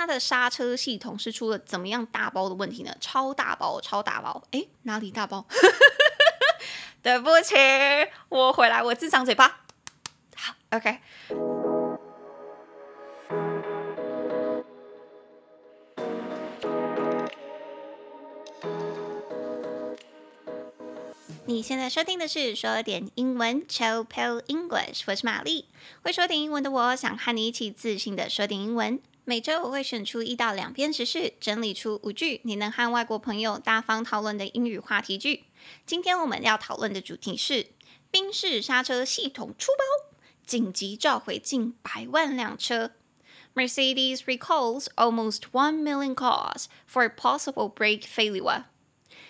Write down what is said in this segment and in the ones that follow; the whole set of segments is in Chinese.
它的刹车系统是出了怎么样大包的问题呢？超大包，超大包！诶，哪里大包？对不起，我回来，我自长嘴巴。好，OK。你现在收听的是说点英文，Chill Pill English，我是玛丽。会说点英文的我，想和你一起自信的说点英文。每周我会选出一到两篇时事，整理出五句你能和外国朋友大方讨论的英语话题句。今天我们要讨论的主题是宾士刹车系统出包，紧急召回近百万辆车。Mercedes recalls almost one million cars for possible brake failure.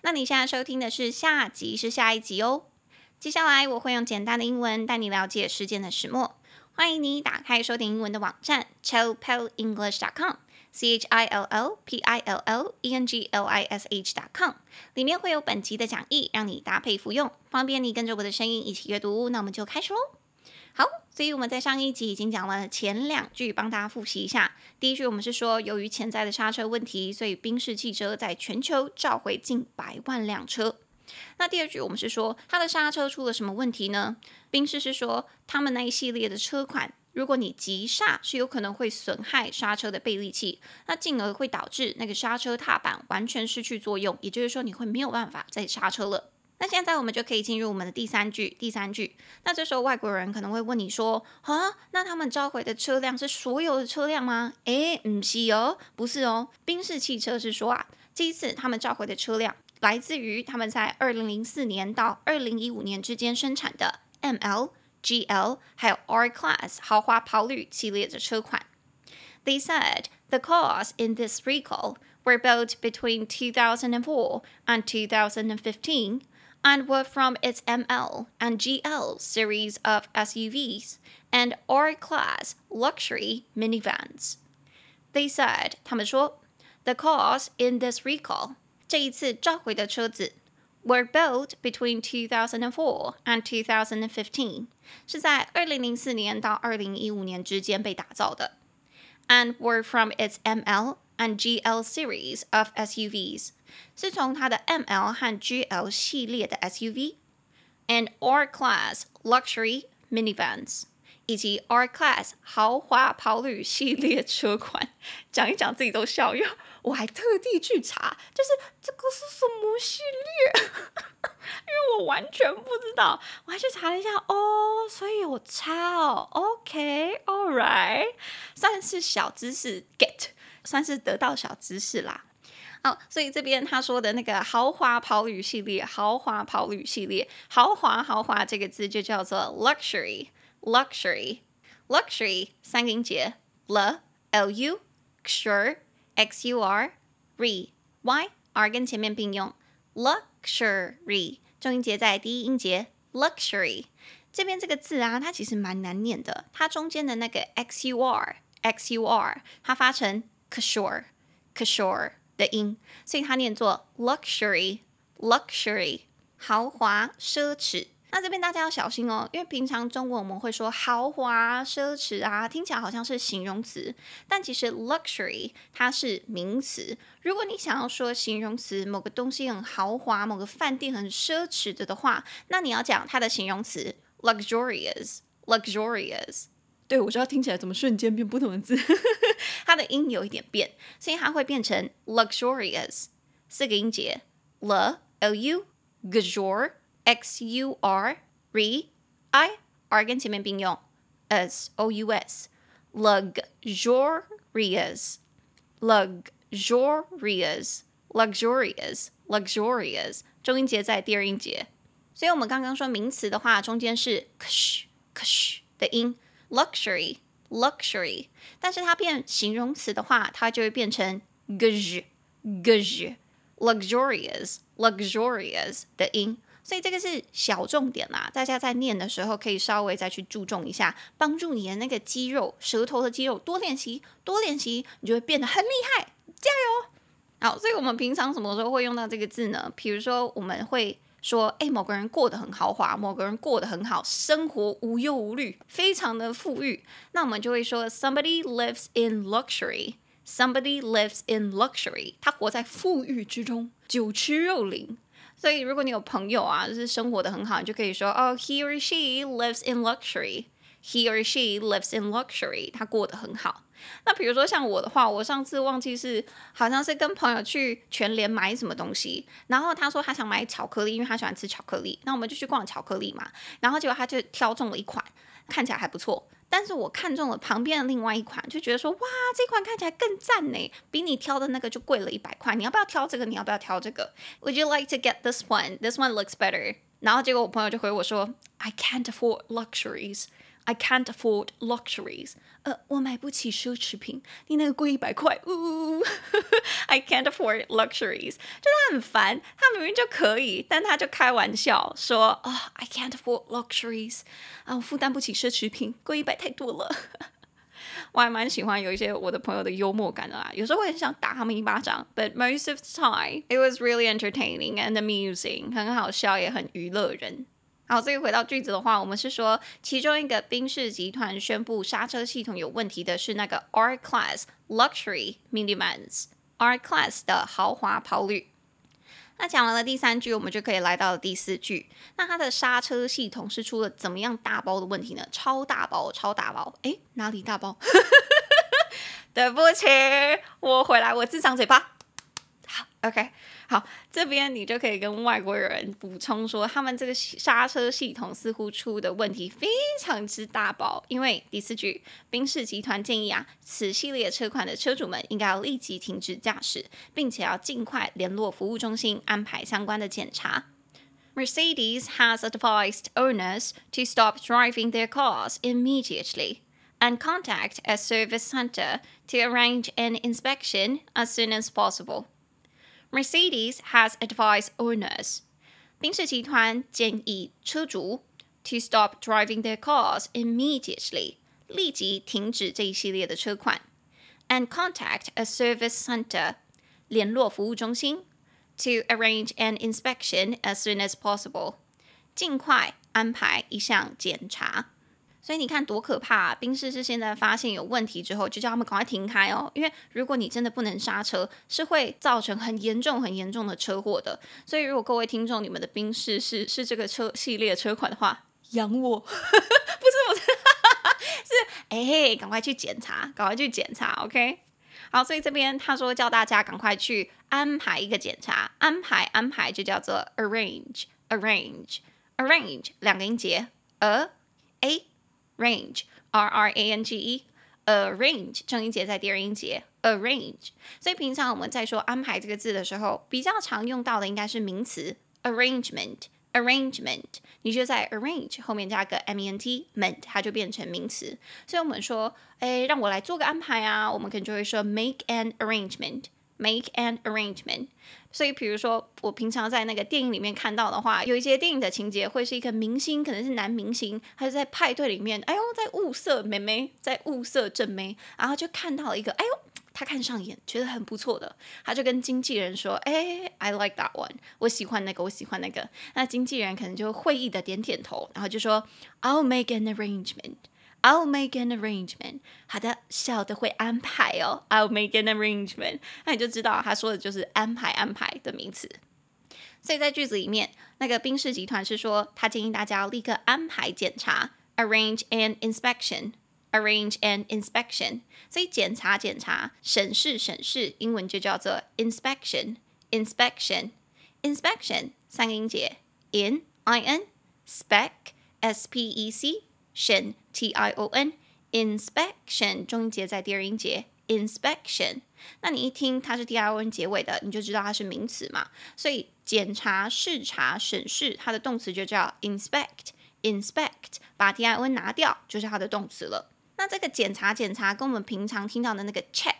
那你现在收听的是下集，是下一集哦。接下来我会用简单的英文带你了解事件的始末。欢迎你打开说点英文的网站 chillpillenglish.com。c h i l l p i l l e n g l i s h dot com，里面会有本集的讲义，让你搭配服用，方便你跟着我的声音一起阅读。那我们就开始喽。好，所以我们在上一集已经讲完了前两句，帮大家复习一下。第一句我们是说，由于潜在的刹车问题，所以宾士汽车在全球召回近百万辆车。那第二句我们是说，它的刹车出了什么问题呢？宾士是说，他们那一系列的车款，如果你急刹，是有可能会损害刹车的倍力器，那进而会导致那个刹车踏板完全失去作用，也就是说，你会没有办法再刹车了。那现在我们就可以进入我们的第三句。第三句，那这时候外国人可能会问你说：“啊，那他们召回的车辆是所有的车辆吗？”诶，不是哦，不是哦。宾士汽车是说啊，这一次他们召回的车辆来自于他们在二零零四年到二零一五年之间生产的 ML、GL 还有 R Class 豪华跑旅系列的车款。They said the cars in this recall were built between 2004 and 2015. and were from its ML and GL series of SUVs and R-Class luxury minivans. They said, 他们说，the cars in this recall 这一次召回的车子 were built between 2004 and 2015是在二零零四年到二零一五年之间被打造的，and were from its ML and GL series of SUVs 是从它的 ML 和 GL 系列的 SUV，and R Class Luxury Minivans 以及 R Class 豪华跑旅系列车款，讲一讲自己都笑，因为 我还特地去查，就是这个是什么系列，因为我完全不知道，我还去查了一下哦，所以有差哦，OK，All right，算是小知识 get，算是得到小知识啦。好，所以这边他说的那个豪华跑旅系列，豪华跑旅系列，豪华豪华这个字就叫做 luxury，luxury，luxury 三音节，l l u x u r x u r y y r 跟前面并用，luxury 重音节在第一音节，luxury 这边这个字啊，它其实蛮难念的，它中间的那个 x u r x u r 它发成 ksure，ksure。的音，所以它念作 luxury，luxury，豪华奢侈。那这边大家要小心哦，因为平常中文我们会说豪华奢侈啊，听起来好像是形容词，但其实 luxury 它是名词。如果你想要说形容词，某个东西很豪华，某个饭店很奢侈的的话，那你要讲它的形容词 luxurious，luxurious。对，我知道听起来怎么瞬间变不同的字，它的音有一点变，所以它会变成 luxurious 四个音节，l l u g u r x u r r i r 跟前面并用 s o u s luxurious luxurious luxurious luxurious 中音节在第二音节，所以我们刚刚说名词的话，中间是 ksh ksh 的音。luxury luxury，但是它变形容词的话，它就会变成 gush gush luxurious luxurious 的音， 所以这个是小重点啦，大家在念的时候可以稍微再去注重一下，帮助你的那个肌肉舌头的肌肉多练习多练习，你就会变得很厉害，加油！好，所以我们平常什么时候会用到这个字呢？比如说我们会。说，诶，某个人过得很豪华，某个人过得很好，生活无忧无虑，非常的富裕。那我们就会说，somebody lives in luxury。Somebody lives in luxury，他活在富裕之中，酒吃肉林。所以如果你有朋友啊，就是生活的很好，你就可以说哦，he or she lives in luxury。He or she lives in luxury，他过得很好。那比如说像我的话，我上次忘记是好像是跟朋友去全联买什么东西，然后他说他想买巧克力，因为他喜欢吃巧克力。那我们就去逛巧克力嘛，然后结果他就挑中了一款，看起来还不错。但是我看中了旁边的另外一款，就觉得说哇，这款看起来更赞呢，比你挑的那个就贵了一百块。你要不要挑这个？你要不要挑这个？Would you like to get this one? This one looks better. 然后结果我朋友就回我说，I can't afford luxuries. I can't afford luxuries. 呃，我买不起奢侈品。你那个贵一百块，呜，I can't afford luxuries. 就他很烦，他明明就可以，但他就开玩笑说，啊、oh,，I can't afford luxuries. 啊，我负担不起奢侈品，贵一百太多了。我还蛮喜欢有一些我的朋友的幽默感的啦，有时候会很想打他们一巴掌，but most of the time it was really entertaining and amusing，很好笑也很娱乐人。 好，所以回到句子的话，我们是说，其中一个宾士集团宣布刹车系统有问题的是那个 R Class Luxury Minivans，R Class 的豪华跑旅。那讲完了第三句，我们就可以来到第四句。那它的刹车系统是出了怎么样大包的问题呢？超大包，超大包。诶，哪里大包？对不起，我回来，我自长嘴巴。好，OK。好，这边你就可以跟外国人补充说，他们这个刹车系统似乎出的问题非常之大包。因为第四句，宾士集团建议啊，此系列车款的车主们应该要立即停止驾驶，并且要尽快联络服务中心安排相关的检查。Mercedes has advised owners to stop driving their cars immediately and contact a service center to arrange an inspection as soon as possible. Mercedes has advised owners，宾士集团建议车主 to stop driving their cars immediately，立即停止这一系列的车款，and contact a service center，联络服务中心 to arrange an inspection as soon as possible，尽快安排一项检查。 所以你看多可怕啊！宾士是现在发现有问题之后，就叫他们赶快停开哦，因为如果你真的不能刹车，是会造成很严重、很严重的车祸的。所以如果各位听众，你们的宾士是是这个车系列车款的话，养我，不 是不是，是 哎，赶快去检查，赶快去检查，OK？好，所以这边他说叫大家赶快去安排一个检查，安排安排就叫做 arrange，arrange，arrange，两个音节，a a。Range, R R A N G E，arrange 正音节在第二音节，arrange。所以平常我们在说安排这个字的时候，比较常用到的应该是名词 arrangement，arrangement。你就在 arrange 后面加个 m e n t，ment，它就变成名词。所以我们说，哎，让我来做个安排啊，我们可能就会说 make an arrangement。Make an arrangement。所以，比如说，我平常在那个电影里面看到的话，有一些电影的情节会是一个明星，可能是男明星，他是在派对里面，哎呦，在物色妹妹，在物色正妹，然后就看到了一个，哎呦，他看上眼，觉得很不错的，他就跟经纪人说，哎，I like that one，我喜欢那个，我喜欢那个。那经纪人可能就会意的点点头，然后就说，I'll make an arrangement。I'll make an arrangement。好的，小的会安排哦。I'll make an arrangement。那你就知道他说的就是安排安排的名词。所以在句子里面，那个宾士集团是说，他建议大家要立刻安排检查，arrange an inspection。arrange an inspection。所以检查检查，审视审视，英文就叫做 inspection。inspection inspection 三个音节，in i n spec s p e c。 Tion t i o n inspection 中音节在第二音节 inspection，那你一听它是 t i o n 结尾的，你就知道它是名词嘛。所以检查、视察、审视，它的动词就叫 inspect inspect，把 t i o n 拿掉就是它的动词了。那这个检查检查跟我们平常听到的那个 check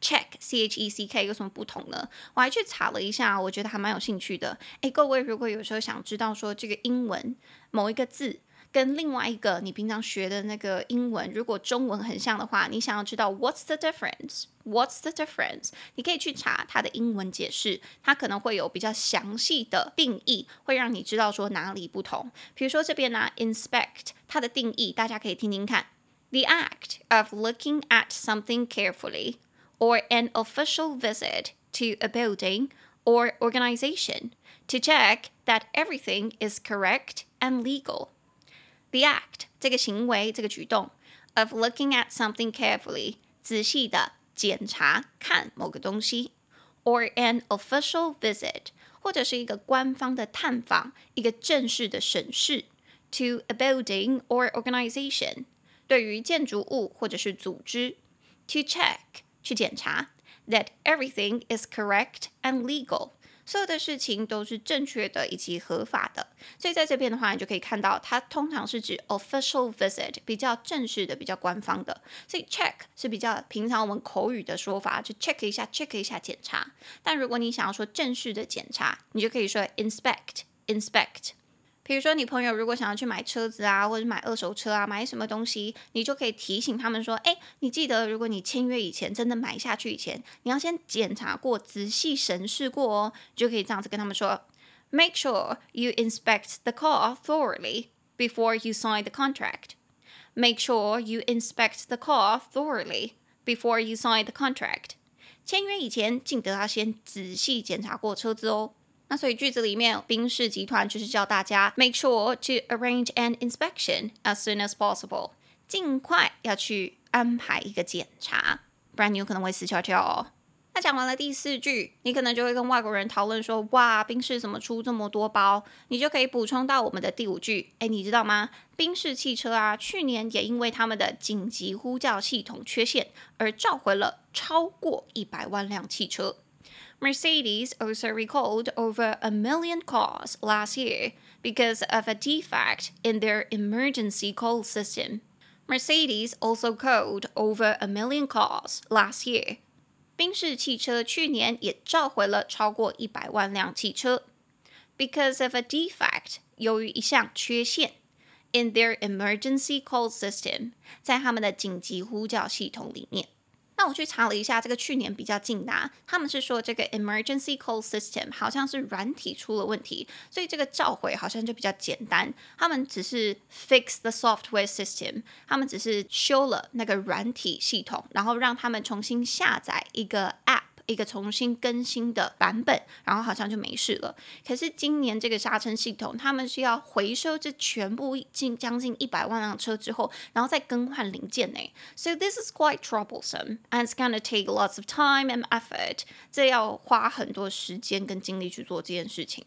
check c h e c k 有什么不同呢？我还去查了一下，我觉得还蛮有兴趣的。诶，各位如果有时候想知道说这个英文某一个字。跟另外一个你平常学的那个英文，如果中文很像的话，你想要知道 What's the difference？What's the difference？你可以去查它的英文解释，它可能会有比较详细的定义，会让你知道说哪里不同。比如说这边呢，inspect 它的定义，大家可以听听看：The act of looking at something carefully or an official visit to a building or organization to check that everything is correct and legal. The act 这个行为这个举动 of looking at something carefully 仔细的检查看某个东西，or an official visit 或者是一个官方的探访，一个正式的审视。To a building or organization，对于建筑物或者是组织，to check 去检查，that everything is correct and legal， 所有的事情都是正确的以及合法的。所以在这边的话，你就可以看到，它通常是指 official visit，比较正式的、比较官方的。所以 check 是比较平常我们口语的说法，就 check 一下，check 一下检查。但如果你想要说正式的检查，你就可以说 inspect，inspect。比如说，你朋友如果想要去买车子啊，或者买二手车啊，买什么东西，你就可以提醒他们说：“哎，你记得，如果你签约以前，真的买下去以前，你要先检查过、仔细审视过哦。”就可以这样子跟他们说：“Make sure you inspect the car thoroughly before you sign the contract. Make sure you inspect the car thoroughly before you sign the contract.” 签约以前，记得要先仔细检查过车子哦。那所以句子里面，宾士集团就是叫大家 make sure to arrange an inspection as soon as possible，尽快要去安排一个检查，不然你有可能会死翘翘哦。那讲完了第四句，你可能就会跟外国人讨论说，哇，宾士怎么出这么多包？你就可以补充到我们的第五句，哎，你知道吗？宾士汽车啊，去年也因为他们的紧急呼叫系统缺陷而召回了超过一百万辆汽车。Mercedes also recalled over a million cars last year because of a defect in their emergency call system. Mercedes also called over a million cars last year. 宾士汽车去年也召回了超过一百万辆汽车，because of a defect，由于一项缺陷，in their emergency call system，在他们的紧急呼叫系统里面。 那我去查了一下，这个去年比较近的啊，他们是说这个 emergency call system 好像是软体出了问题，所以这个召回好像就比较简单。他们只是 fix the software system，他们只是修了那个软体系统，然后让他们重新下载一个 app。一个重新更新的版本，然后好像就没事了。可是今年这个刹车系统，他们是要回收这全部近将近一百万辆车之后，然后再更换零件呢。So this is quite troublesome, and it's gonna take lots of time and effort。这要花很多时间跟精力去做这件事情。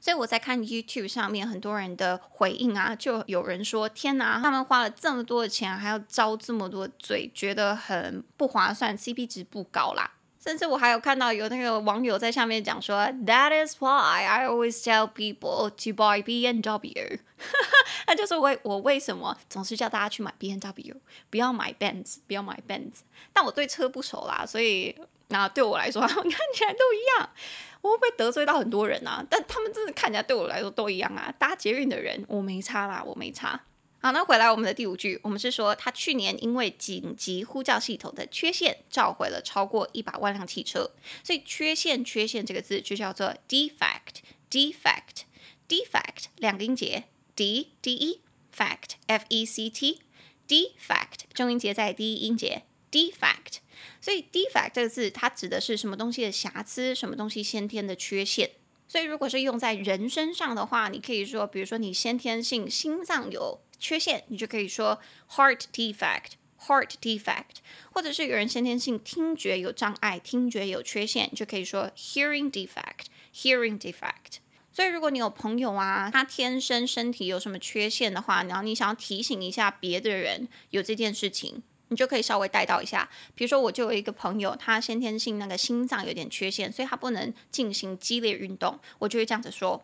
所以我在看 YouTube 上面很多人的回应啊，就有人说：“天哪，他们花了这么多的钱，还要遭这么多罪，觉得很不划算，CP 值不高啦。”甚至我还有看到有那个网友在下面讲说，That is why I always tell people to buy B N W。那就是为我为什么总是叫大家去买 B N W，不要买 Benz，不要买 Benz。但我对车不熟啦，所以那对我来说，他们看起来都一样。我会不会得罪到很多人啊？但他们真的看起来对我来说都一样啊。搭捷运的人我没差啦，我没差。好，那回来我们的第五句，我们是说他去年因为紧急呼叫系统的缺陷，召回了超过一百万辆汽车。所以缺陷缺陷这个字就叫做 defect，defect，defect 两个音节，d d e fact f e c t，defect 重音节在第一音节，defect。所以 defect 这个字它指的是什么东西的瑕疵，什么东西先天的缺陷。所以如果是用在人身上的话，你可以说，比如说你先天性心脏有缺陷，你就可以说 heart defect，heart defect，或者是有人先天性听觉有障碍，听觉有缺陷，就可以说 hearing defect，hearing defect。所以如果你有朋友啊，他天生身体有什么缺陷的话，然后你想要提醒一下别的人有这件事情，你就可以稍微带到一下。比如说我就有一个朋友，他先天性那个心脏有点缺陷，所以他不能进行激烈运动，我就会这样子说。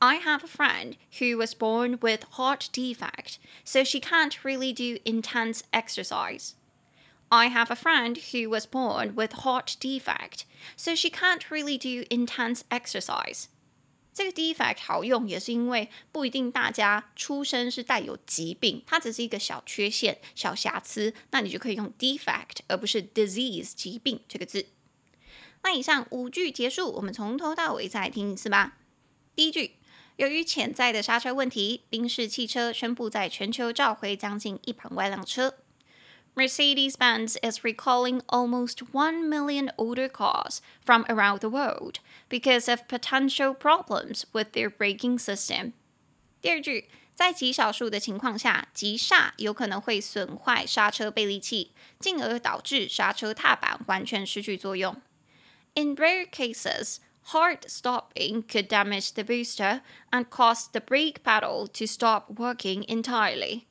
I have a friend who was born with heart defect, so she can't really do intense exercise. I have a friend who was born with heart defect, so she can't really do intense exercise. 这个 defect 好用，也是因为不一定大家出生是带有疾病，它只是一个小缺陷、小瑕疵，那你就可以用 defect 而不是 disease 疾病这个字。那以上五句结束，我们从头到尾再来听一次吧。第一句。 由于潜在的刹车问题，宾士汽车宣布在全球召回将近一百万辆车。 Mercedes-Benz is recalling almost 1 million older cars from around the world because of potential problems with their braking system. 第二句，在极少数的情况下，急刹有可能会损坏刹车倍利器，进而导致刹车踏板完全失去作用。In rare cases, hard stopping could damage the booster and cause the brake pedal to stop working entirely.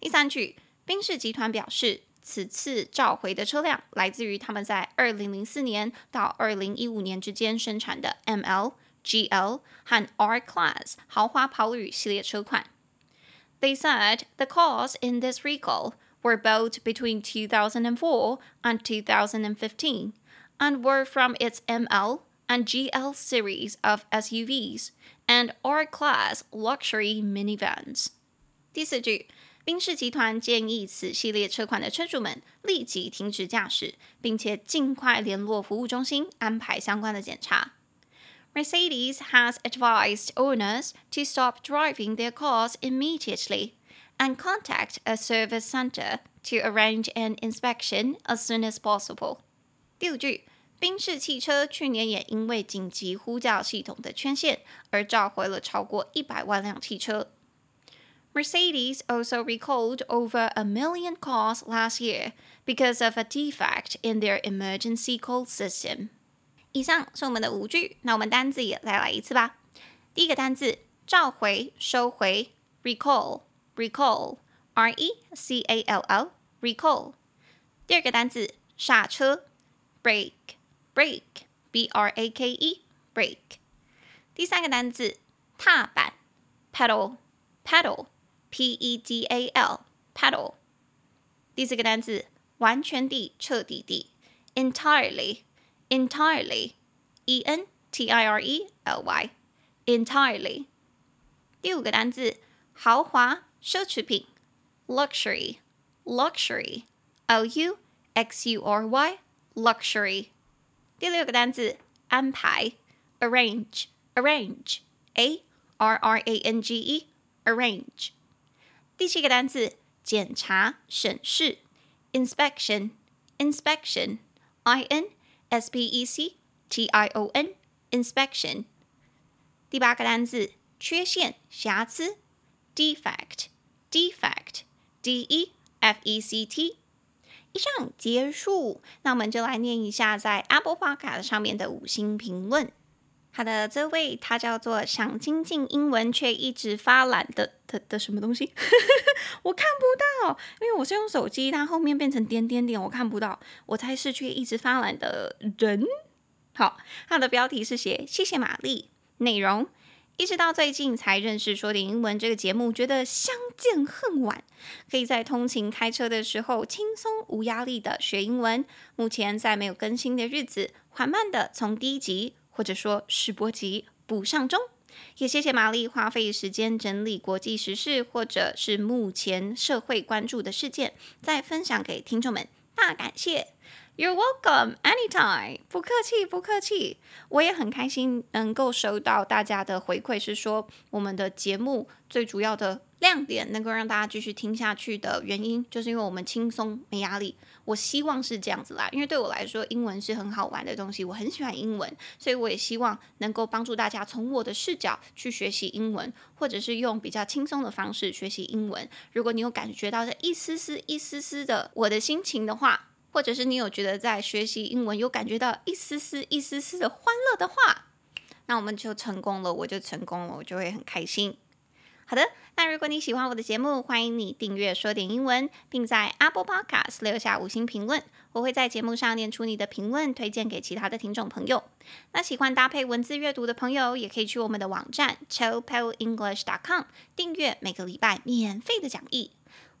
第三句。宾士集团表示，此次召回的车辆来自于他们在二零零四年到二零一五年之间生产的 ML、GL 和 R Class 豪华跑旅系列车款。They said the cars in this recall were built between 2004 and 2015 and were from its ML and GL series of SUVs and R Class luxury minivans。第四句。宾士集团建议此系列车款的车主们立即停止驾驶，并且尽快联络服务中心安排相关的检查。Mercedes has advised owners to stop driving their cars immediately and contact a service center to arrange an inspection as soon as possible。第五句， 宾士汽车去年也因为紧急呼叫系统的缺陷而召回了超过一百万辆汽车。Mercedes also recalled over a million cars last year because of a defect in their emergency call system. 以上是我们的五句，那我们单字也再来一次吧。第一个单字召回、收回，recall，recall，r e c a l l，recall。第二个单字刹车 ，brake，brake，b r a k e，brake。第三个单字踏板，pedal，pedal。P E D A L，pedal。第四个单词，完全地、彻底地，entirely，entirely，E N T I R E L Y，entirely。第五个单词，豪华、奢侈品，luxury，luxury，L U X U R Y，luxury。 第六个单词，安排，arrange，arrange，A R R A N G E，arrange。第七个单词，检查、审视，inspection，inspection，I N S P E C T I O N，inspection。第八个单词，缺陷、瑕疵，defect，defect，D E F E C T。 以上结束，那我们就来念一下在 Apple Podcast 上面的五星评论。好的，这位他叫做想精进英文却一直发懒的的的什么东西，我看不到，因为我是用手机，它后面变成点点点，我看不到。我猜是却一直发懒的人。好，他的标题是写谢谢玛丽，内容一直到最近才认识说点英文这个节目，觉得相见恨晚，可以在通勤开车的时候轻松无压力的学英文。目前在没有更新的日子，缓慢的从第一集。或者说试播集补上中，也谢谢玛丽花费时间整理国际时事，或者是目前社会关注的事件，再分享给听众们，大感谢。You're welcome anytime，不客气，不客气。我也很开心能够收到大家的回馈，是说我们的节目最主要的亮点，能够让大家继续听下去的原因，就是因为我们轻松没压力。我希望是这样子啦，因为对我来说，英文是很好玩的东西，我很喜欢英文，所以我也希望能够帮助大家从我的视角去学习英文，或者是用比较轻松的方式学习英文。如果你有感觉到这一丝丝、一丝丝的我的心情的话，或者是你有觉得在学习英文有感觉到一丝丝、一丝丝的欢乐的话，那我们就成功了，我就成功了，我就会很开心。好的，那如果你喜欢我的节目，欢迎你订阅说点英文，并在 Apple Podcast 留下五星评论，我会在节目上念出你的评论，推荐给其他的听众朋友。那喜欢搭配文字阅读的朋友，也可以去我们的网站 ChillPillEnglish.com 订阅每个礼拜免费的讲义。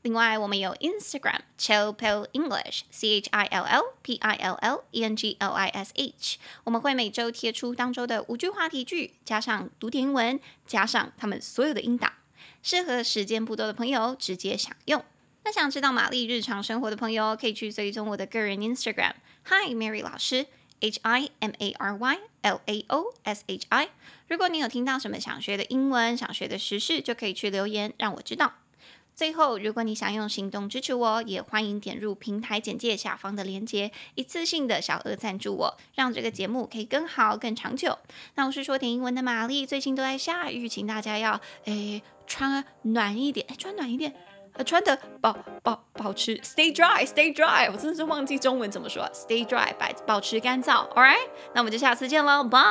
另外，我们有 Instagram Chill Pill English，C H I L L P I L L E N G L I S H。我们会每周贴出当周的五句话题句，加上读点英文，加上他们所有的音档，适合时间不多的朋友直接享用。那想知道玛丽日常生活的朋友，可以去追踪我的个人 Instagram Hi Mary 老师 H I M A R Y L A O S H I。如果你有听到什么想学的英文，想学的时事，就可以去留言让我知道。最后，如果你想用行动支持我，也欢迎点入平台简介下方的链接，一次性的小额赞助我，让这个节目可以更好、更长久。那我是说点英文的玛丽，最近都在下雨，请大家要诶穿暖一点，诶穿暖一点，呃，穿的保保保持 stay dry stay dry，我真的是忘记中文怎么说，stay dry 保保持干燥，all right，那我们就下次见喽，bye。